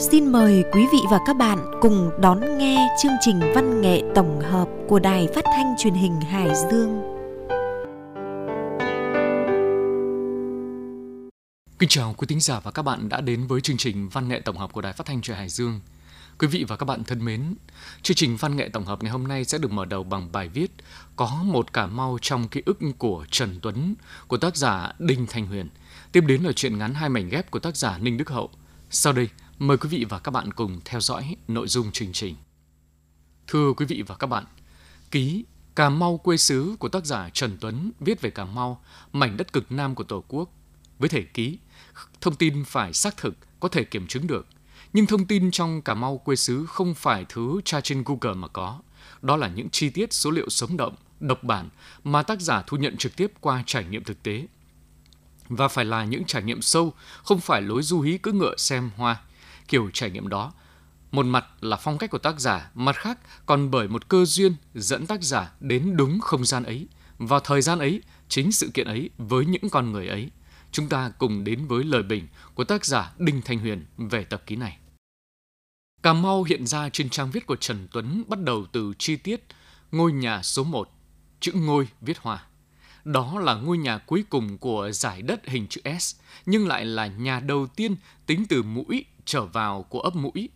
Xin mời quý vị và các bạn cùng đón nghe chương trình văn nghệ tổng hợp của Đài Phát thanh Truyền hình Hải Dương. Kính chào quý thính giả và các bạn đã đến với chương trình văn nghệ tổng hợp của Đài Phát thanh Truyền hình Hải Dương. Quý vị và các bạn thân mến, chương trình văn nghệ tổng hợp ngày hôm nay sẽ được mở đầu bằng bài viết Có một Cà Mau trong ký ức của Trần Tuấn của tác giả Đinh Thanh Huyền. Tiếp đến là chuyện ngắn hai mảnh ghép của tác giả Ninh Đức Hậu. Sau đây, mời quý vị và các bạn cùng theo dõi nội dung chương trình. Thưa quý vị và các bạn, ký Cà Mau quê xứ của tác giả Trần Tuấn viết về Cà Mau, mảnh đất cực nam của Tổ quốc. Với thể ký, thông tin phải xác thực, có thể kiểm chứng được – nhưng thông tin trong Cà Mau quê xứ không phải thứ tra trên Google mà có. Đó là những chi tiết số liệu sống động, độc bản mà tác giả thu nhận trực tiếp qua trải nghiệm thực tế. Và phải là những trải nghiệm sâu, không phải lối du hí cứ ngựa xem hoa. Kiểu trải nghiệm đó, một mặt là phong cách của tác giả, mặt khác còn bởi một cơ duyên dẫn tác giả đến đúng không gian ấy, vào thời gian ấy, chính sự kiện ấy với những con người ấy. Chúng ta cùng đến với lời bình của tác giả Đinh Thanh Huyền về tập ký này. Cà Mau hiện ra trên trang viết của Trần Tuấn bắt đầu từ chi tiết ngôi nhà số 1, chữ ngôi viết hoa. Đó là ngôi nhà cuối cùng của giải đất hình chữ S, nhưng lại là nhà đầu tiên tính từ mũi trở vào của ấp mũi,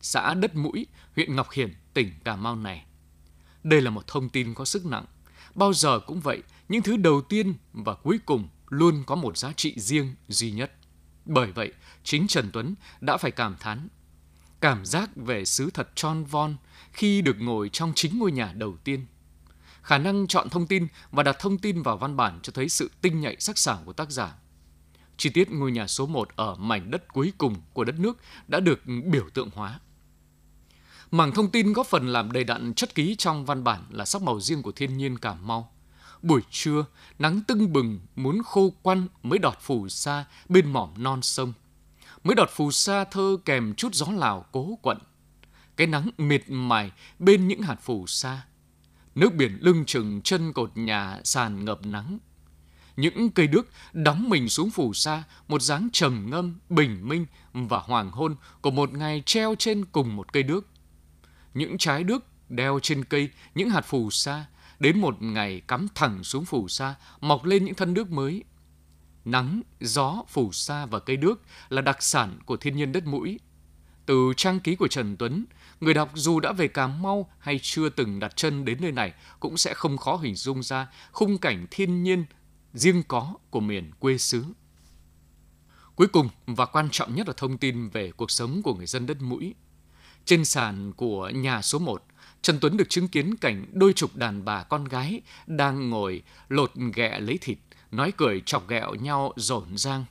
xã đất mũi, huyện Ngọc Hiển, tỉnh Cà Mau này. Đây là một thông tin có sức nặng. Bao giờ cũng vậy, những thứ đầu tiên và cuối cùng luôn có một giá trị riêng duy nhất. Bởi vậy, chính Trần Tuấn đã phải cảm thán cảm giác về xứ thật tròn von khi được ngồi trong chính ngôi nhà đầu tiên. Khả năng chọn thông tin và đặt thông tin vào văn bản cho thấy sự tinh nhạy sắc sảo của tác giả. Chi tiết ngôi nhà số 1 ở mảnh đất cuối cùng của đất nước đã được biểu tượng hóa. Mảng thông tin góp phần làm đầy đặn chất ký trong văn bản là sắc màu riêng của thiên nhiên Cà Mau. Buổi trưa, nắng tưng bừng, muốn khô quăn mới đọt phù sa bên mỏm non sông – mới đọt phù sa thơ kèm chút gió lào cố quận. Cái nắng mệt mài bên những hạt phù sa. Nước biển lưng chừng chân cột nhà sàn ngập nắng. Những cây đước đóng mình xuống phù sa, một dáng trầm ngâm, bình minh và hoàng hôn của một ngày treo trên cùng một cây đước. Những trái đước đeo trên cây, những hạt phù sa, đến một ngày cắm thẳng xuống phù sa, mọc lên những thân đước mới nắng, gió, phù sa và cây đước là đặc sản của thiên nhiên đất mũi. Từ trang ký của Trần Tuấn, người đọc dù đã về Cà Mau hay chưa từng đặt chân đến nơi này cũng sẽ không khó hình dung ra khung cảnh thiên nhiên riêng có của miền quê xứ. Cuối cùng và quan trọng nhất là thông tin về cuộc sống của người dân đất mũi. Trên sàn của nhà số 1, Trần Tuấn được chứng kiến cảnh đôi chục đàn bà con gái đang ngồi lột ghẹ lấy thịt nói cười chọc ghẹo nhau rộn rang.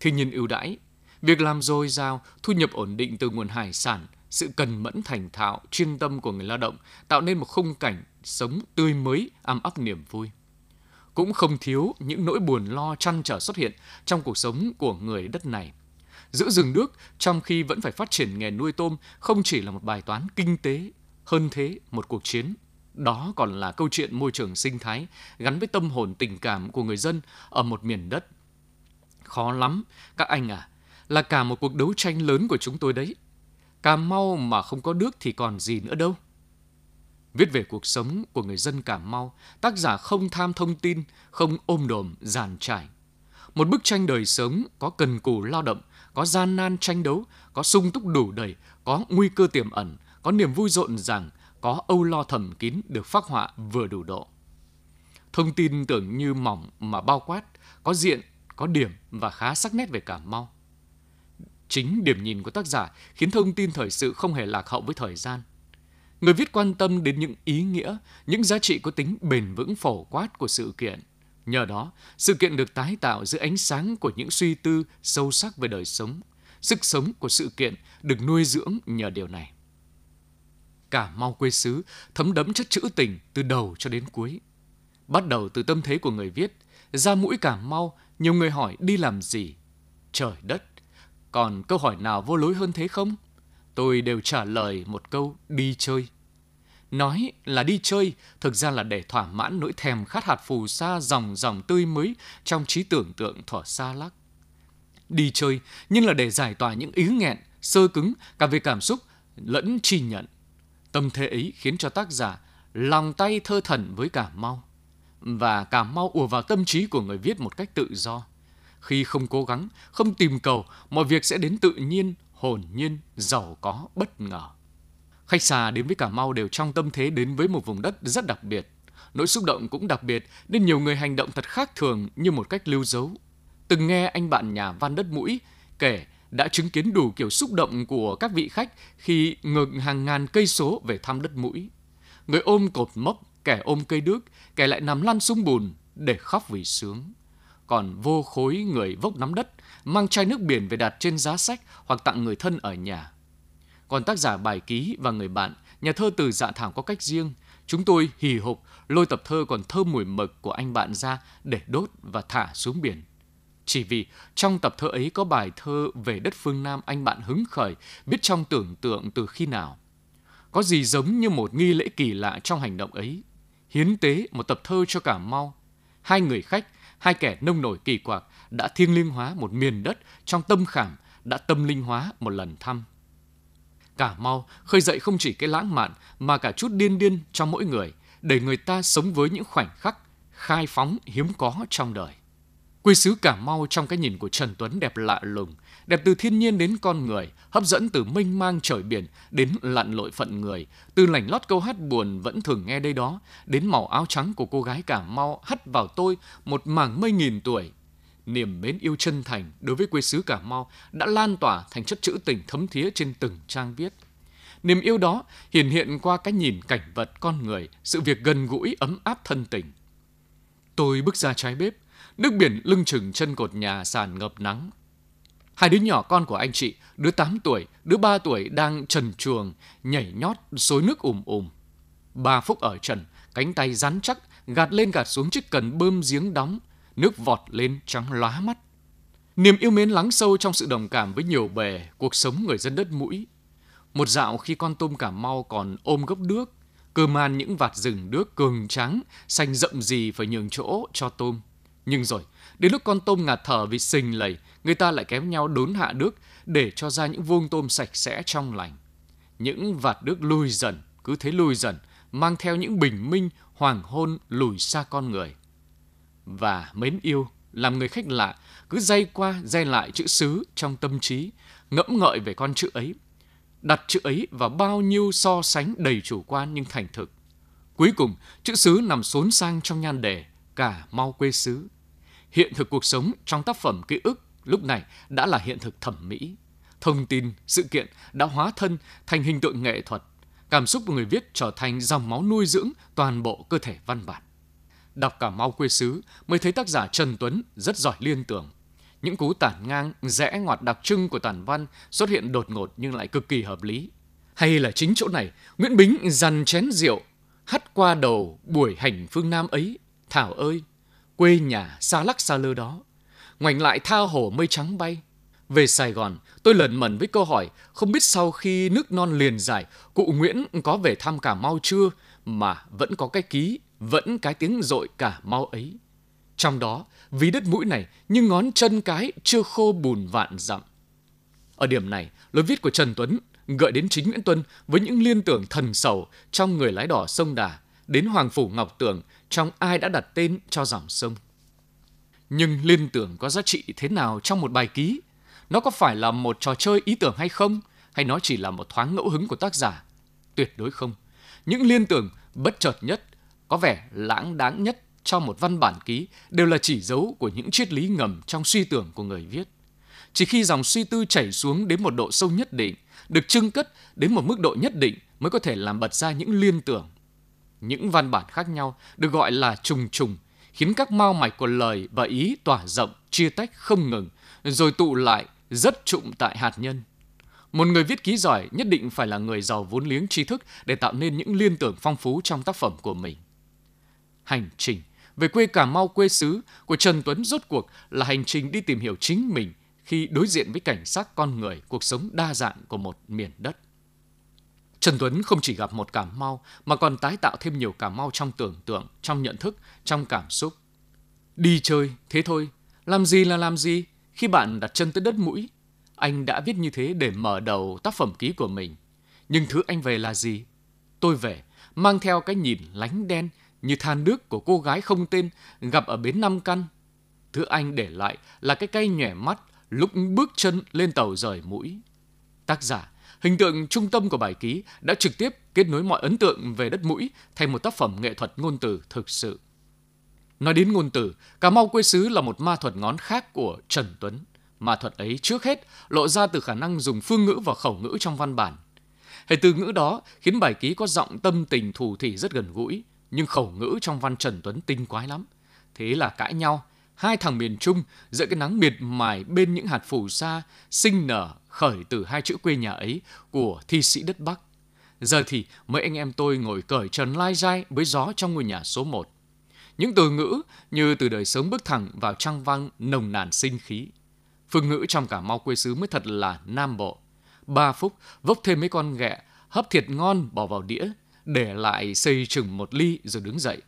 Thiên nhiên ưu đãi, việc làm dồi dào, thu nhập ổn định từ nguồn hải sản, sự cần mẫn thành thạo, chuyên tâm của người lao động tạo nên một khung cảnh sống tươi mới, ấm áp niềm vui. Cũng không thiếu những nỗi buồn lo chăn trở xuất hiện trong cuộc sống của người đất này. Giữ rừng nước trong khi vẫn phải phát triển nghề nuôi tôm không chỉ là một bài toán kinh tế, hơn thế một cuộc chiến đó còn là câu chuyện môi trường sinh thái gắn với tâm hồn tình cảm của người dân ở một miền đất. Khó lắm, các anh à, là cả một cuộc đấu tranh lớn của chúng tôi đấy. Cà Mau mà không có nước thì còn gì nữa đâu. Viết về cuộc sống của người dân Cà Mau, tác giả không tham thông tin, không ôm đồm, giàn trải. Một bức tranh đời sống có cần cù lao động, có gian nan tranh đấu, có sung túc đủ đầy, có nguy cơ tiềm ẩn, có niềm vui rộn ràng, có âu lo thầm kín được phác họa vừa đủ độ. Thông tin tưởng như mỏng mà bao quát, có diện, có điểm và khá sắc nét về Cà Mau. Chính điểm nhìn của tác giả khiến thông tin thời sự không hề lạc hậu với thời gian. Người viết quan tâm đến những ý nghĩa, những giá trị có tính bền vững phổ quát của sự kiện. Nhờ đó, sự kiện được tái tạo dưới ánh sáng của những suy tư sâu sắc về đời sống. Sức sống của sự kiện được nuôi dưỡng nhờ điều này. Cả Mau quê xứ thấm đẫm chất trữ tình từ đầu cho đến cuối. Bắt đầu từ tâm thế của người viết, ra mũi Cà Mau, nhiều người hỏi đi làm gì? Trời đất, còn câu hỏi nào vô lối hơn thế không? Tôi đều trả lời một câu đi chơi. Nói là đi chơi, thực ra là để thỏa mãn nỗi thèm khát hạt phù sa dòng dòng tươi mới trong trí tưởng tượng thỏa xa lắc. Đi chơi, nhưng là để giải tỏa những ý nghẹn, sơ cứng cả về cảm xúc lẫn chi nhận. Tâm thế ấy khiến cho tác giả lòng tay thơ thần với Cà Mau. Và Cà Mau ùa vào tâm trí của người viết một cách tự do. Khi không cố gắng, không tìm cầu, mọi việc sẽ đến tự nhiên, hồn nhiên, giàu có, bất ngờ. Khách xa đến với Cà Mau đều trong tâm thế đến với một vùng đất rất đặc biệt. Nỗi xúc động cũng đặc biệt nên nhiều người hành động thật khác thường như một cách lưu dấu. Từng nghe anh bạn nhà Văn Đất Mũi kể đã chứng kiến đủ kiểu xúc động của các vị khách khi ngược hàng ngàn cây số về thăm đất mũi. Người ôm cột mốc, kẻ ôm cây đước, kẻ lại nằm lăn xuống bùn để khóc vì sướng. Còn vô khối người vốc nắm đất, mang chai nước biển về đặt trên giá sách hoặc tặng người thân ở nhà. Còn tác giả bài ký và người bạn, nhà thơ từ dạ thảo có cách riêng. Chúng tôi hì hục lôi tập thơ còn thơm mùi mực của anh bạn ra để đốt và thả xuống biển. Chỉ vì trong tập thơ ấy có bài thơ về đất phương Nam anh bạn hứng khởi, biết trong tưởng tượng từ khi nào. Có gì giống như một nghi lễ kỳ lạ trong hành động ấy. Hiến tế một tập thơ cho cả mau. Hai người khách, hai kẻ nông nổi kỳ quặc đã thiêng liêng hóa một miền đất trong tâm khảm, đã tâm linh hóa một lần thăm. Cả mau khơi dậy không chỉ cái lãng mạn mà cả chút điên điên trong mỗi người, để người ta sống với những khoảnh khắc khai phóng hiếm có trong đời. Quê xứ Cà Mau trong cái nhìn của Trần Tuấn đẹp lạ lùng, đẹp từ thiên nhiên đến con người, hấp dẫn từ mênh mang trời biển đến lặn lội phận người, từ lảnh lót câu hát buồn vẫn thường nghe đây đó, đến màu áo trắng của cô gái Cà Mau hắt vào tôi một mảng mây nghìn tuổi. Niềm mến yêu chân thành đối với quê xứ Cà Mau đã lan tỏa thành chất trữ tình thấm thía trên từng trang viết. Niềm yêu đó hiển hiện qua cái nhìn cảnh vật con người, sự việc gần gũi ấm áp thân tình. Tôi bước ra trái bếp, Nước biển lưng chừng chân cột nhà sàn ngập nắng. Hai đứa nhỏ con của anh chị, đứa 8 tuổi, đứa 3 tuổi đang trần chuồng, nhảy nhót, xối nước ùm ùm. Ba Phúc ở trần, cánh tay rắn chắc, gạt lên gạt xuống chiếc cần bơm giếng đóng, nước vọt lên trắng lóa mắt. Niềm yêu mến lắng sâu trong sự đồng cảm với nhiều bề, cuộc sống người dân đất mũi. Một dạo khi con tôm Cà Mau còn ôm gốc đước cơ man những vạt rừng đước cường trắng, xanh rậm gì phải nhường chỗ cho tôm. Nhưng rồi, đến lúc con tôm ngạt thở vì sình lầy, người ta lại kéo nhau đốn hạ nước để cho ra những vuông tôm sạch sẽ trong lành. Những vạt nước lùi dần, cứ thế lùi dần, mang theo những bình minh, hoàng hôn lùi xa con người. Và mến yêu, làm người khách lạ, cứ dây qua dây lại chữ xứ trong tâm trí, ngẫm ngợi về con chữ ấy, đặt chữ ấy vào bao nhiêu so sánh đầy chủ quan nhưng thành thực. Cuối cùng, chữ xứ nằm xốn sang trong nhan đề, cả mau quê xứ. Hiện thực cuộc sống trong tác phẩm ký ức lúc này đã là hiện thực thẩm mỹ. Thông tin, sự kiện đã hóa thân thành hình tượng nghệ thuật. Cảm xúc của người viết trở thành dòng máu nuôi dưỡng toàn bộ cơ thể văn bản. Đọc cả mau quê xứ mới thấy tác giả Trần Tuấn rất giỏi liên tưởng. Những cú tản ngang, rẽ ngoặt đặc trưng của tản văn xuất hiện đột ngột nhưng lại cực kỳ hợp lý. Hay là chính chỗ này, Nguyễn Bính dằn chén rượu, hắt qua đầu buổi hành phương Nam ấy Thảo ơi, quê nhà xa lắc xa lơ đó. Ngoảnh lại tha hồ mây trắng bay. Về Sài Gòn, tôi lẩn mẩn với câu hỏi không biết sau khi nước non liền dài, cụ Nguyễn có về thăm Cà Mau chưa mà vẫn có cái ký, vẫn cái tiếng rội Cà Mau ấy. Trong đó, ví đất mũi này như ngón chân cái chưa khô bùn vạn dặm. Ở điểm này, lối viết của Trần Tuấn gợi đến chính Nguyễn Tuân với những liên tưởng thần sầu trong người lái đỏ sông Đà, đến Hoàng Phủ Ngọc Tường trong ai đã đặt tên cho dòng sông. Nhưng liên tưởng có giá trị thế nào trong một bài ký? Nó có phải là một trò chơi ý tưởng hay không? Hay nó chỉ là một thoáng ngẫu hứng của tác giả? Tuyệt đối không. Những liên tưởng bất chợt nhất, có vẻ lãng đáng nhất trong một văn bản ký đều là chỉ dấu của những triết lý ngầm trong suy tưởng của người viết. Chỉ khi dòng suy tư chảy xuống đến một độ sâu nhất định, được trưng cất đến một mức độ nhất định mới có thể làm bật ra những liên tưởng những văn bản khác nhau được gọi là trùng trùng, khiến các mao mạch của lời và ý tỏa rộng, chia tách không ngừng, rồi tụ lại rất trụng tại hạt nhân. Một người viết ký giỏi nhất định phải là người giàu vốn liếng tri thức để tạo nên những liên tưởng phong phú trong tác phẩm của mình. Hành trình về quê Cà Mau quê xứ của Trần Tuấn rốt cuộc là hành trình đi tìm hiểu chính mình khi đối diện với cảnh sắc con người, cuộc sống đa dạng của một miền đất. Trần Tuấn không chỉ gặp một Cà Mau mà còn tái tạo thêm nhiều Cà Mau trong tưởng tượng, trong nhận thức, trong cảm xúc. Đi chơi, thế thôi, làm gì là làm gì khi bạn đặt chân tới đất mũi. anh đã viết như thế để mở đầu tác phẩm ký của mình. Nhưng thứ anh về là gì? Tôi về, mang theo cái nhìn lánh đen như than nước của cô gái không tên gặp ở bến Nam Căn. Thứ anh để lại là cái cây nhòe mắt lúc bước chân lên tàu rời mũi. Tác giả, hình tượng trung tâm của bài ký đã trực tiếp kết nối mọi ấn tượng về đất mũi thành một tác phẩm nghệ thuật ngôn từ thực sự. Nói đến ngôn từ, Cà Mau quê xứ là một ma thuật ngón khác của Trần Tuấn. Ma thuật ấy trước hết lộ ra từ khả năng dùng phương ngữ và khẩu ngữ trong văn bản. Hệ từ ngữ đó khiến bài ký có giọng tâm tình thủ thỉ rất gần gũi, nhưng khẩu ngữ trong văn Trần Tuấn tinh quái lắm. Thế là cãi nhau, hai thằng miền Trung giữa cái nắng miệt mài bên những hạt phù sa sinh nở khởi từ hai chữ quê nhà ấy của thi sĩ đất Bắc. Giờ thì mấy anh em tôi ngồi cởi trần lai dai với gió trong ngôi nhà số 1. Những từ ngữ như từ đời sống bước thẳng vào trang văn nồng nàn sinh khí. Phương ngữ trong cả mau quê xứ mới thật là nam bộ. Ba phút vốc thêm mấy con ghẹ, hấp thiệt ngon bỏ vào đĩa, để lại xây chừng một ly rồi đứng dậy.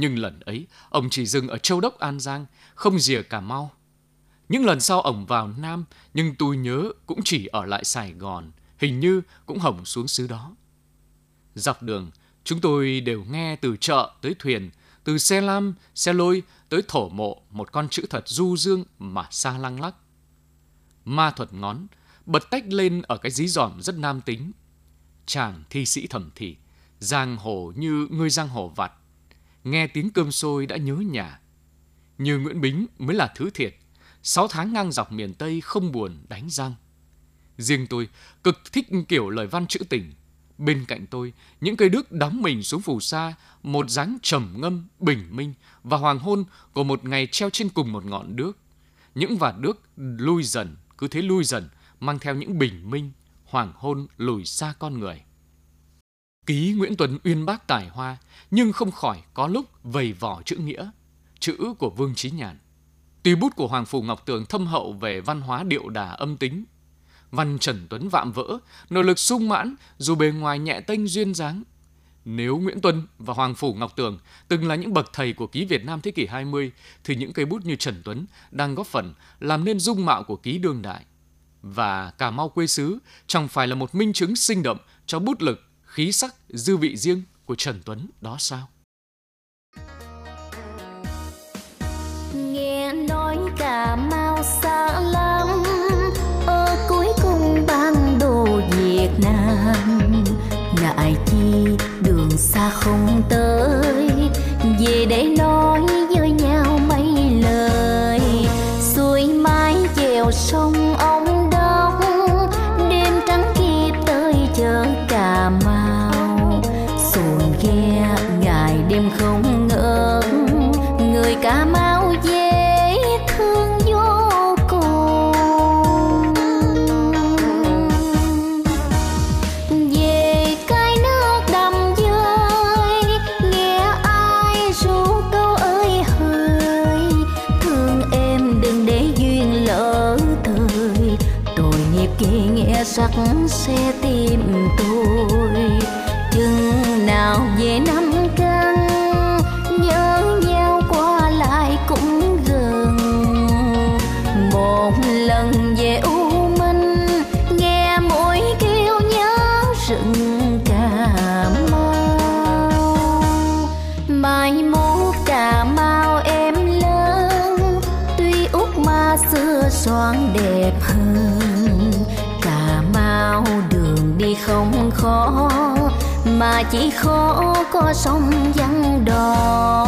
Nhưng lần ấy, ông chỉ dừng ở châu đốc An Giang, không rìa Cà Mau. Những lần sau ông vào Nam, nhưng tôi nhớ cũng chỉ ở lại Sài Gòn, hình như cũng hỏng xuống xứ đó. Dọc đường, chúng tôi đều nghe từ chợ tới thuyền, từ xe lam, xe lôi tới thổ mộ một con chữ thật du dương mà xa lăng lắc. Ma thuật ngón, bật tách lên ở cái dí dỏm rất nam tính. Chàng thi sĩ thầm thì, giang hồ như người giang hồ vặt. Nghe tiếng cơm sôi đã nhớ nhà. Như Nguyễn Bính mới là thứ thiệt. Sáu tháng ngang dọc miền Tây không buồn đánh răng. Riêng tôi cực thích kiểu lời văn trữ tình. Bên cạnh tôi, những cây đước đóng mình xuống phù sa, một dáng trầm ngâm, bình minh và hoàng hôn của một ngày treo trên cùng một ngọn đước. Những vạt đước lui dần, cứ thế lui dần, mang theo những bình minh, hoàng hôn lùi xa con người. Ký Nguyễn Tuấn uyên bác tài hoa, nhưng không khỏi có lúc vầy vỏ chữ nghĩa, chữ của Vương Trí Nhàn. Tuy bút của Hoàng Phủ Ngọc Tường thâm hậu về văn hóa điệu đà âm tính, văn Trần Tuấn vạm vỡ, nội lực sung mãn dù bề ngoài nhẹ tênh duyên dáng. Nếu Nguyễn Tuân và Hoàng Phủ Ngọc Tường từng là những bậc thầy của ký Việt Nam thế kỷ 20, thì những cây bút như Trần Tuấn đang góp phần làm nên dung mạo của ký đương đại. Và Cà Mau quê xứ chẳng phải là một minh chứng sinh động cho bút lực, khí sắc, dư vị riêng của Trần Tuấn đó sao? Nghe nói cả Mau xa lắm Ở cuối cùng bản đồ Việt Nam Ngại chi đường xa không tới Về để nói ngày đêm không ngớt. Người Cà Mau dễ không khó, mà chỉ khó có sông vắng đò.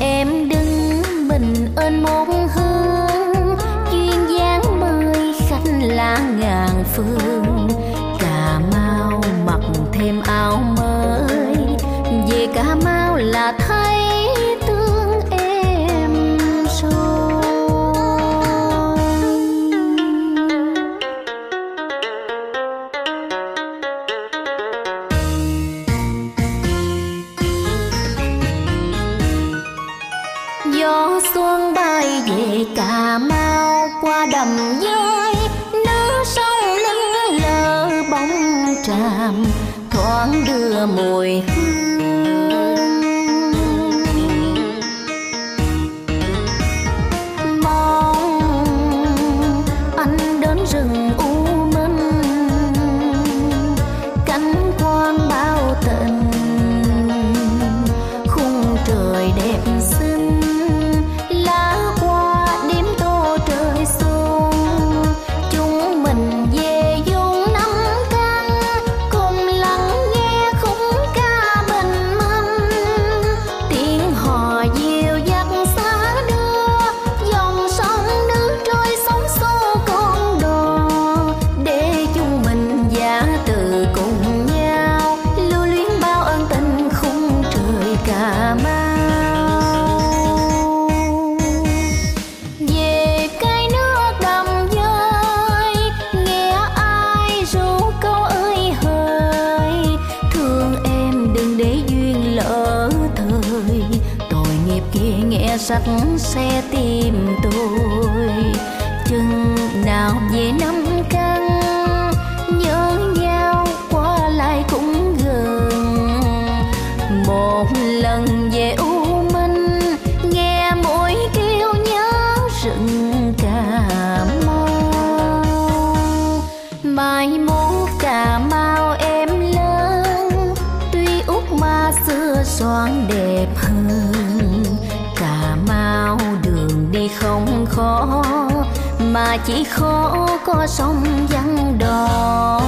Em đứng mình ơn một hương chuyên dáng mời khách lá ngàn phương. Cà mau mặc thêm áo mới, về cà mau là sẽ tìm tôi. Chừng nào về năm mà chỉ khó có sông vắng đò.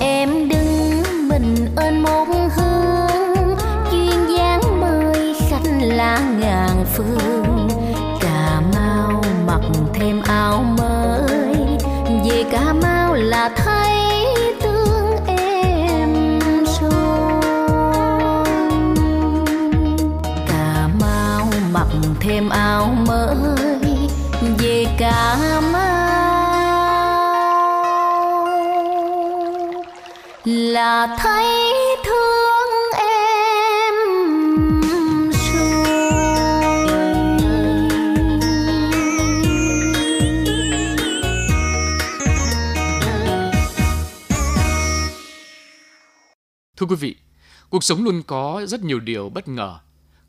Em đứng mình ơn một hương duyên dáng mời khách lá ngàn phương. Cà mau mặc thêm áo mới, về cà mau là thấy tương em cà mau mặc thêm áo mới về cà mau là thấy thương em rồi Thưa quý vị, cuộc sống luôn có rất nhiều điều bất ngờ.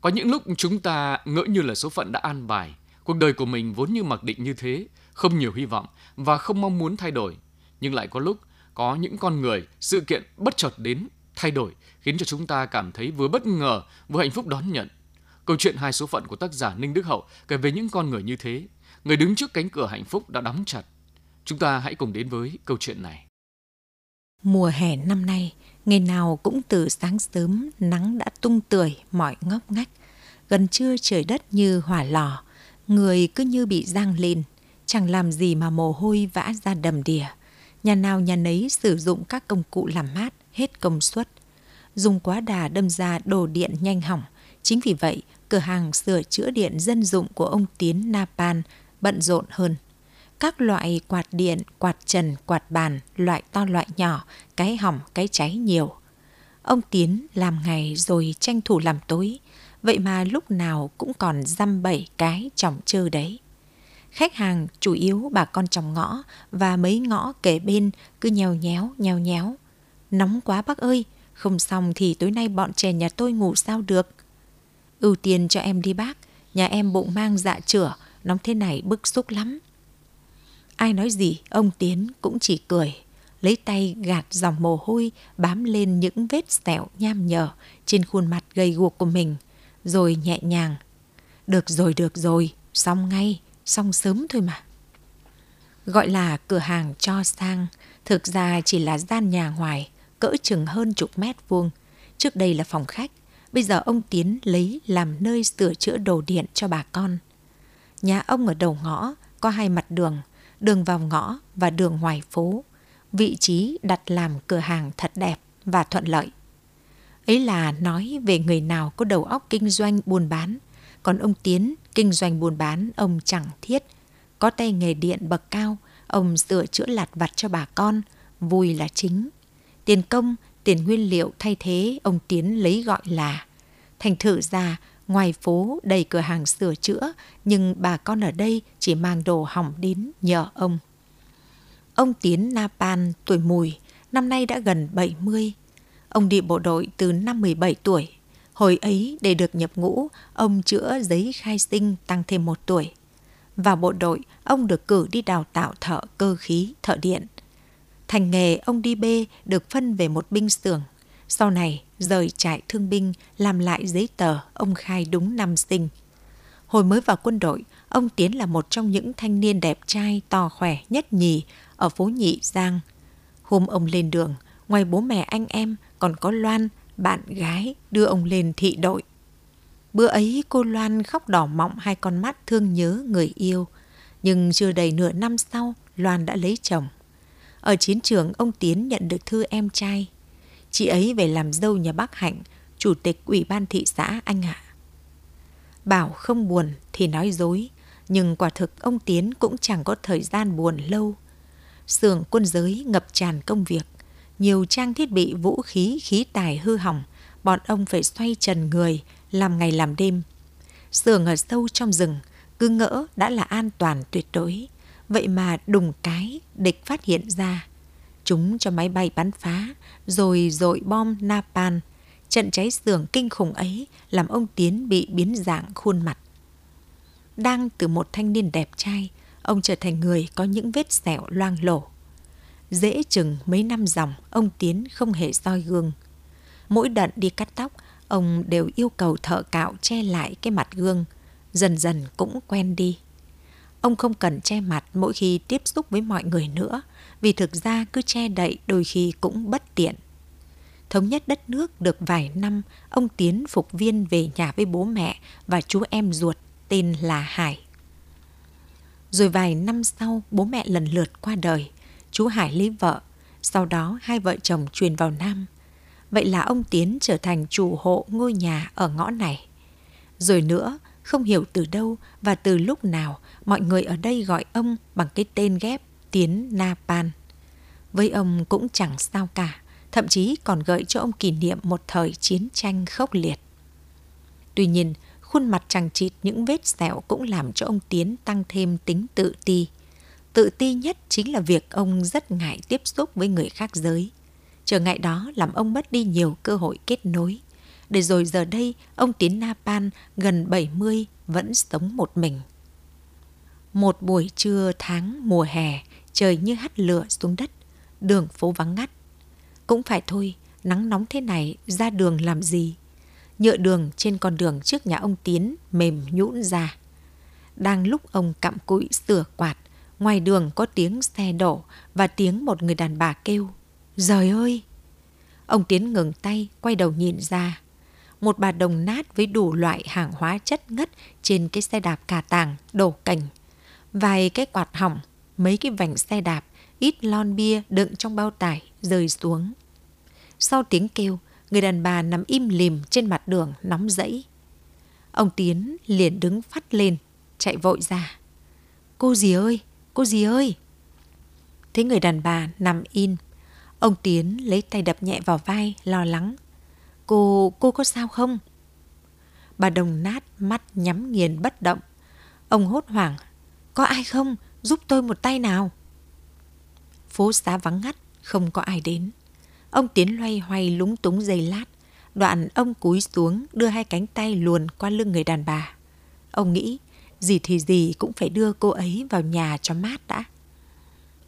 Có những lúc chúng ta ngỡ như là số phận đã an bài, cuộc đời của mình vốn như mặc định như thế, không nhiều hy vọng và không mong muốn thay đổi. Nhưng lại có lúc có những con người, sự kiện bất chợt đến, thay đổi, khiến cho chúng ta cảm thấy vừa bất ngờ, vừa hạnh phúc đón nhận. Câu chuyện hai số phận của tác giả Ninh Đức Hậu kể về những con người như thế, người đứng trước cánh cửa hạnh phúc đã đóng chặt. Chúng ta hãy cùng đến với câu chuyện này. Mùa hè năm nay, ngày nào cũng từ sáng sớm nắng đã tung tươi mọi ngóc ngách. Gần trưa trời đất như hỏa lò, người cứ như bị giang lên, chẳng làm gì mà mồ hôi vã ra đầm đìa. Nhà nào nhà nấy sử dụng các công cụ làm mát hết công suất. Dùng quá đà đâm ra đồ điện nhanh hỏng. Chính vì vậy, cửa hàng sửa chữa điện dân dụng của ông Tiến Napan bận rộn hơn các loại quạt điện, quạt trần, quạt bàn, loại to loại nhỏ, cái hỏng, cái cháy nhiều. Ông Tiến làm ngày rồi tranh thủ làm tối, vậy mà lúc nào cũng còn dăm bảy cái chồng chơ đấy. Khách hàng chủ yếu bà con trong ngõ và mấy ngõ kể bên cứ nhèo nhéo, nhèo nhéo. Nóng quá bác ơi, không xong thì tối nay bọn trẻ nhà tôi ngủ sao được. Ưu tiên cho em đi bác, nhà em bụng mang dạ chửa, nóng thế này bức xúc lắm. Ai nói gì, ông Tiến cũng chỉ cười, lấy tay gạt dòng mồ hôi bám lên những vết sẹo nham nhở trên khuôn mặt gầy guộc của mình, rồi nhẹ nhàng. Được rồi, được rồi, xong ngay, xong sớm thôi mà. Gọi là cửa hàng cho sang, thực ra chỉ là gian nhà ngoài, cỡ chừng hơn chục mét vuông. Trước đây là phòng khách, bây giờ ông Tiến lấy làm nơi sửa chữa đồ điện cho bà con. Nhà ông ở đầu ngõ, có hai mặt đường, đường vào ngõ và đường ngoài phố. Vị trí đặt làm cửa hàng thật đẹp và thuận lợi. Ấy là nói về người nào có đầu óc kinh doanh buôn bán, còn ông Tiến kinh doanh buôn bán ông chẳng thiết. Có tay nghề điện bậc cao, ông sửa chữa lặt vặt cho bà con, vui là chính. Tiền công, tiền nguyên liệu thay thế ông Tiến lấy gọi là. Thành thử ra, ngoài phố đầy cửa hàng sửa chữa, nhưng bà con ở đây chỉ mang đồ hỏng đến nhờ ông. Ông Tiến Napan tuổi mùi, năm nay đã gần 70. Ông đi bộ đội từ năm 17 tuổi. Hồi ấy để được nhập ngũ, ông chữa giấy khai sinh tăng thêm một tuổi. Vào bộ đội, ông được cử đi đào tạo thợ cơ khí, thợ điện. Thành nghề ông đi bê được phân về một binh xưởng. Sau này, rời trại thương binh làm lại giấy tờ ông khai đúng năm sinh. Hồi mới vào quân đội, ông Tiến là một trong những thanh niên đẹp trai to khỏe nhất nhì ở phố Nhị Giang. Hôm ông lên đường, ngoài bố mẹ anh em còn có Loan, bạn gái đưa ông lên thị đội. Bữa ấy cô Loan khóc đỏ mọng hai con mắt thương nhớ người yêu. Nhưng chưa đầy nửa năm sau, Loan đã lấy chồng. Ở chiến trường, ông Tiến nhận được thư em trai. Chị ấy về làm dâu nhà bác Hạnh, chủ tịch ủy ban thị xã anh ạ. Bảo không buồn thì nói dối, nhưng quả thực ông Tiến cũng chẳng có thời gian buồn lâu. Sưởng quân giới ngập tràn công việc, nhiều trang thiết bị vũ khí khí tài hư hỏng, bọn ông phải xoay trần người, làm ngày làm đêm. Sưởng ở sâu trong rừng, cứ ngỡ đã là an toàn tuyệt đối. Vậy mà đùng cái, địch phát hiện ra. Chúng cho máy bay bắn phá, rồi dội bom Napan. Trận cháy sưởng kinh khủng ấy làm ông Tiến bị biến dạng khuôn mặt. Đang từ một thanh niên đẹp trai, ông trở thành người có những vết sẹo loang lổ. Dễ chừng mấy năm dòng, ông Tiến không hề soi gương. Mỗi đợt đi cắt tóc, ông đều yêu cầu thợ cạo che lại cái mặt gương. Dần dần cũng quen đi. Ông không cần che mặt mỗi khi tiếp xúc với mọi người nữa, vì thực ra cứ che đậy đôi khi cũng bất tiện. Thống nhất đất nước được vài năm, ông Tiến phục viên về nhà với bố mẹ và chú em ruột tên là Hải. Rồi vài năm sau, bố mẹ lần lượt qua đời, chú Hải lấy vợ, sau đó hai vợ chồng truyền vào Nam. Vậy là ông Tiến trở thành chủ hộ ngôi nhà ở ngõ này. Rồi nữa, không hiểu từ đâu và từ lúc nào mọi người ở đây gọi ông bằng cái tên ghép Tiến Na Pan. Với ông cũng chẳng sao cả, thậm chí còn gợi cho ông kỷ niệm một thời chiến tranh khốc liệt. Tuy nhiên, khuôn mặt chẳng chịt những vết sẹo cũng làm cho ông Tiến tăng thêm tính tự ti. Tự ti nhất chính là việc ông rất ngại tiếp xúc với người khác giới. Trở ngại đó làm ông mất đi nhiều cơ hội kết nối. Để rồi giờ đây, ông Tiến Napan gần 70 vẫn sống một mình. Một buổi trưa tháng mùa hè, trời như hắt lửa xuống đất, đường phố vắng ngắt. Cũng phải thôi, nắng nóng thế này ra đường làm gì? Nhựa đường trên con đường trước nhà ông Tiến mềm nhũn ra. Đang lúc ông cặm cụi sửa quạt, ngoài đường có tiếng xe đổ và tiếng một người đàn bà kêu. Giời ơi! Ông Tiến ngừng tay, quay đầu nhìn ra. Một bà đồng nát với đủ loại hàng hóa chất ngất trên cái xe đạp cà tàng, đổ cành. Vài cái quạt hỏng, mấy cái vành xe đạp, ít lon bia đựng trong bao tải rơi xuống. Sau tiếng kêu, người đàn bà nằm im lìm trên mặt đường nóng rẫy. Ông Tiến liền đứng phát lên, chạy vội ra. Cô gì ơi, cô gì ơi. Thấy người đàn bà nằm in, ông Tiến lấy tay đập nhẹ vào vai, lo lắng. Cô, cô có sao không? Bà đồng nát mắt nhắm nghiền bất động. Ông hốt hoảng. Có ai không? Giúp tôi một tay nào. Phố xá vắng ngắt, không có ai đến. Ông Tiến loay hoay lúng túng giây lát. Đoạn ông cúi xuống đưa hai cánh tay luồn qua lưng người đàn bà. Ông nghĩ, gì thì gì cũng phải đưa cô ấy vào nhà cho mát đã.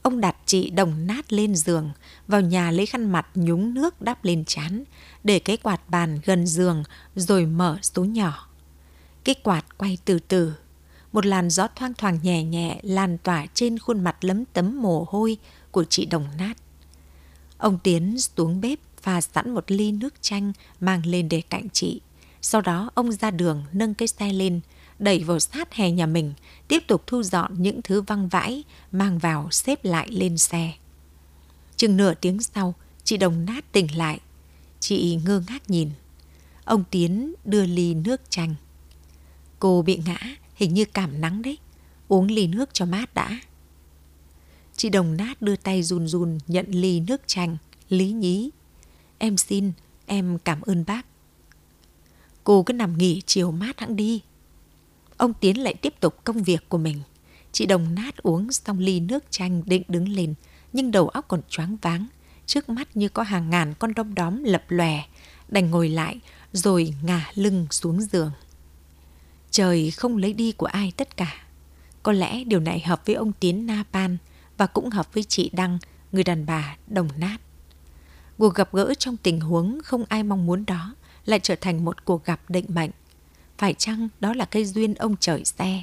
Ông đặt chị đồng nát lên giường, vào nhà lấy khăn mặt nhúng nước đắp lên chán, để cái quạt bàn gần giường rồi mở số nhỏ. Cái quạt quay từ từ, một làn gió thoang thoảng nhẹ nhẹ lan tỏa trên khuôn mặt lấm tấm mồ hôi của chị đồng nát. Ông Tiến xuống bếp pha sẵn một ly nước chanh mang lên để cạnh chị. Sau đó ông ra đường nâng cái xe lên, đẩy vào sát hè nhà mình, tiếp tục thu dọn những thứ văng vãi, mang vào xếp lại lên xe. Chừng nửa tiếng sau, chị đồng nát tỉnh lại. Chị ngơ ngác nhìn. Ông Tiến đưa ly nước chanh. Cô bị ngã, hình như cảm nắng đấy. Uống ly nước cho mát đã. Chị đồng nát đưa tay run run nhận ly nước chanh, lý nhí. Em xin, em cảm ơn bác. Cô cứ nằm nghỉ chiều mát hãng đi. Ông Tiến lại tiếp tục công việc của mình. Chị đồng nát uống xong ly nước chanh định đứng lên, nhưng đầu óc còn choáng váng. Trước mắt như có hàng ngàn con đom đóm lập lòe, đành ngồi lại rồi ngả lưng xuống giường. Trời không lấy đi của ai tất cả. Có lẽ điều này hợp với ông Tiến na pan và cũng hợp với chị Đăng, người đàn bà đồng nát. Cuộc gặp gỡ trong tình huống không ai mong muốn đó lại trở thành một cuộc gặp định mệnh. Phải chăng đó là cây duyên ông trời xe?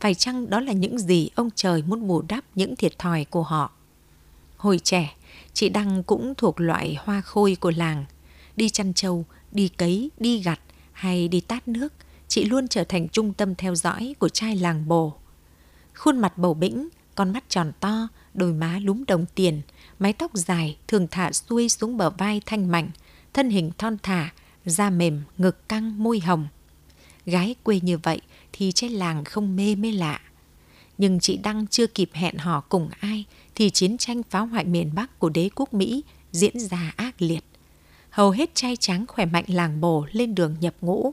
Phải chăng đó là những gì ông trời muốn bù đắp những thiệt thòi của họ? Hồi trẻ, chị Đăng cũng thuộc loại hoa khôi của làng. Đi chăn trâu, đi cấy, đi gặt hay đi tát nước, chị luôn trở thành trung tâm theo dõi của trai làng bồ. Khuôn mặt bầu bĩnh, con mắt tròn to, đôi má lúm đồng tiền, mái tóc dài thường thả xuôi xuống bờ vai thanh mảnh, thân hình thon thả, da mềm, ngực căng, môi hồng. Gái quê như vậy thì trên làng không mê mới lạ. Nhưng chị Đăng chưa kịp hẹn hò cùng ai thì chiến tranh phá hoại miền Bắc của đế quốc Mỹ diễn ra ác liệt. Hầu hết trai trắng khỏe mạnh làng bồ lên đường nhập ngũ.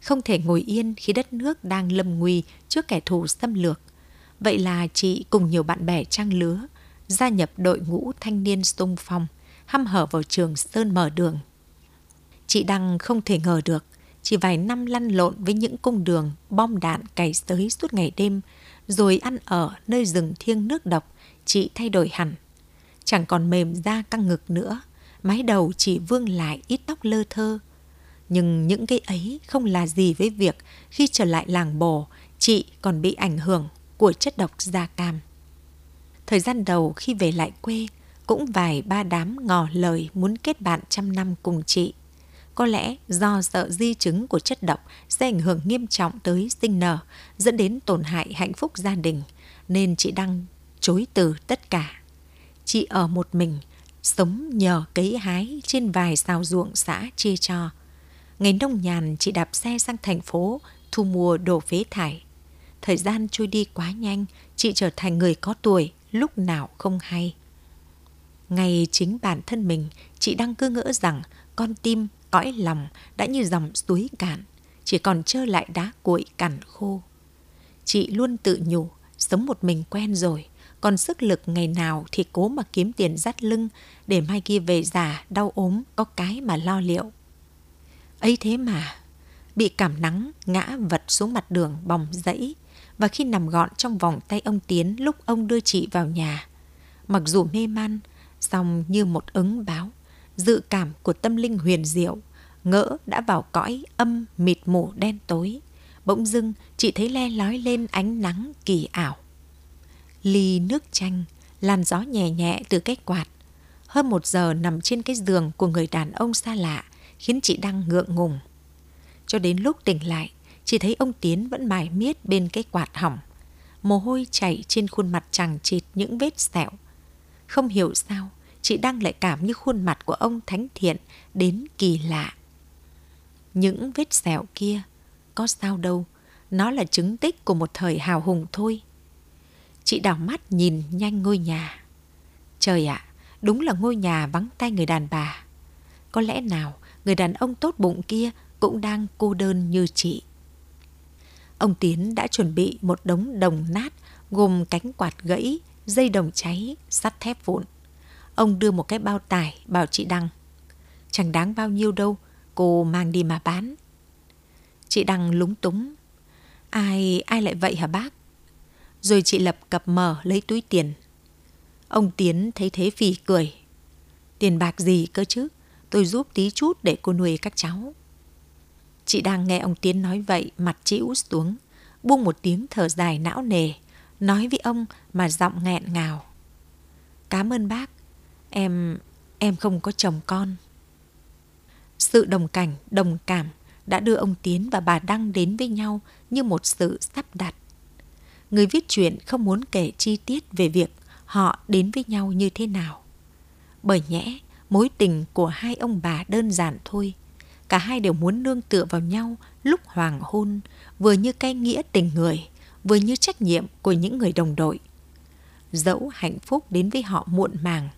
không thể ngồi yên khi đất nước đang lâm nguy trước kẻ thù xâm lược. Vậy là chị cùng nhiều bạn bè trang lứa gia nhập đội ngũ thanh niên sung phong, hăm hở vào trường Sơn mở đường. Chị Đăng không thể ngờ được, chỉ vài năm lăn lộn với những cung đường bom đạn cày tới suốt ngày đêm, rồi ăn ở nơi rừng thiêng nước độc, chị thay đổi hẳn. Chẳng còn mềm da căng ngực nữa, mái đầu chỉ vương lại ít tóc lơ thơ. Nhưng những cái ấy không là gì với việc khi trở lại làng bồ, chị còn bị ảnh hưởng của chất độc da cam. Thời gian đầu khi về lại quê, cũng vài ba đám ngò lời muốn kết bạn trăm năm cùng chị. Có lẽ do sợ di chứng của chất độc sẽ ảnh hưởng nghiêm trọng tới sinh nở, dẫn đến tổn hại hạnh phúc gia đình, nên chị đăng chối từ tất cả. Chị ở một mình, sống nhờ cấy hái trên vài xào ruộng xã chia cho. Ngày nông nhàn chị đạp xe sang thành phố thu mua đồ phế thải. Thời gian trôi đi quá nhanh, chị trở thành người có tuổi, lúc nào không hay. Ngay chính bản thân mình, chị đang cứ ngỡ rằng con tim, cõi lòng đã như dòng suối cạn, chỉ còn trơ lại đá cuội cằn khô. Chị luôn tự nhủ, sống một mình quen rồi, còn sức lực ngày nào thì cố mà kiếm tiền dắt lưng để mai kia về già đau ốm có cái mà lo liệu. ấy thế mà, bị cảm nắng ngã vật xuống mặt đường bòng dẫy và khi nằm gọn trong vòng tay ông Tiến lúc ông đưa chị vào nhà. Mặc dù mê man, song như một ứng báo, dự cảm của tâm linh huyền diệu, ngỡ đã vào cõi âm mịt mù đen tối. Bỗng dưng chị thấy le lói lên ánh nắng kỳ ảo. Ly nước chanh, làn gió nhẹ nhẹ từ cái quạt. Hơn một giờ nằm trên cái giường của người đàn ông xa lạ khiến chị đang ngượng ngùng. Cho đến lúc tỉnh lại, chỉ thấy ông Tiến vẫn mải miết bên cái quạt hỏng. Mồ hôi chảy trên khuôn mặt chằng chịt những vết sẹo. Không hiểu sao, chị đang lại cảm như khuôn mặt của ông thánh thiện đến kỳ lạ. Những vết sẹo kia, có sao đâu, nó là chứng tích của một thời hào hùng thôi. Chị đảo mắt nhìn nhanh ngôi nhà. Trời ạ, đúng là ngôi nhà vắng tay người đàn bà. Có lẽ nào người đàn ông tốt bụng kia cũng đang cô đơn như chị. Ông Tiến đã chuẩn bị một đống đồng nát gồm cánh quạt gãy, dây đồng cháy, sắt thép vụn. Ông đưa một cái bao tải bảo chị Đăng. Chẳng đáng bao nhiêu đâu, cô mang đi mà bán. Chị Đăng lúng túng. Ai, ai lại vậy hả bác? Rồi chị Lập cập mở lấy túi tiền. Ông Tiến thấy thế phì cười. Tiền bạc gì cơ chứ? Tôi giúp tí chút để cô nuôi các cháu. Chị đang nghe ông Tiến nói vậy, mặt chị út xuống, buông một tiếng thở dài não nề, nói với ông mà giọng nghẹn ngào. Cảm ơn bác, em, em không có chồng con. Sự đồng cảnh, đồng cảm đã đưa ông Tiến và bà Đăng đến với nhau như một sự sắp đặt. Người viết chuyện không muốn kể chi tiết về việc họ đến với nhau như thế nào. Bởi nhẽ, mối tình của hai ông bà đơn giản thôi – cả hai đều muốn nương tựa vào nhau lúc hoàng hôn, vừa như cái nghĩa tình người, vừa như trách nhiệm của những người đồng đội. Dẫu hạnh phúc đến với họ muộn màng,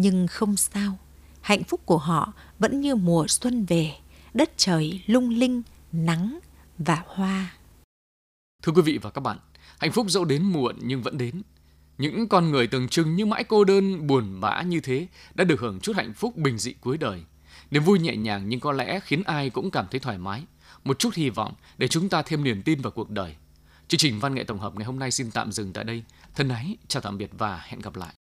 nhưng không sao, hạnh phúc của họ vẫn như mùa xuân về, đất trời lung linh, nắng và hoa. Thưa quý vị và các bạn, hạnh phúc dẫu đến muộn nhưng vẫn đến. Những con người tưởng chừng như mãi cô đơn, buồn bã như thế đã được hưởng chút hạnh phúc bình dị cuối đời – Niềm vui nhẹ nhàng nhưng có lẽ khiến ai cũng cảm thấy thoải mái. Một chút hy vọng để chúng ta thêm niềm tin vào cuộc đời. Chương trình văn nghệ tổng hợp ngày hôm nay xin tạm dừng tại đây. Thân ái, chào tạm biệt và hẹn gặp lại.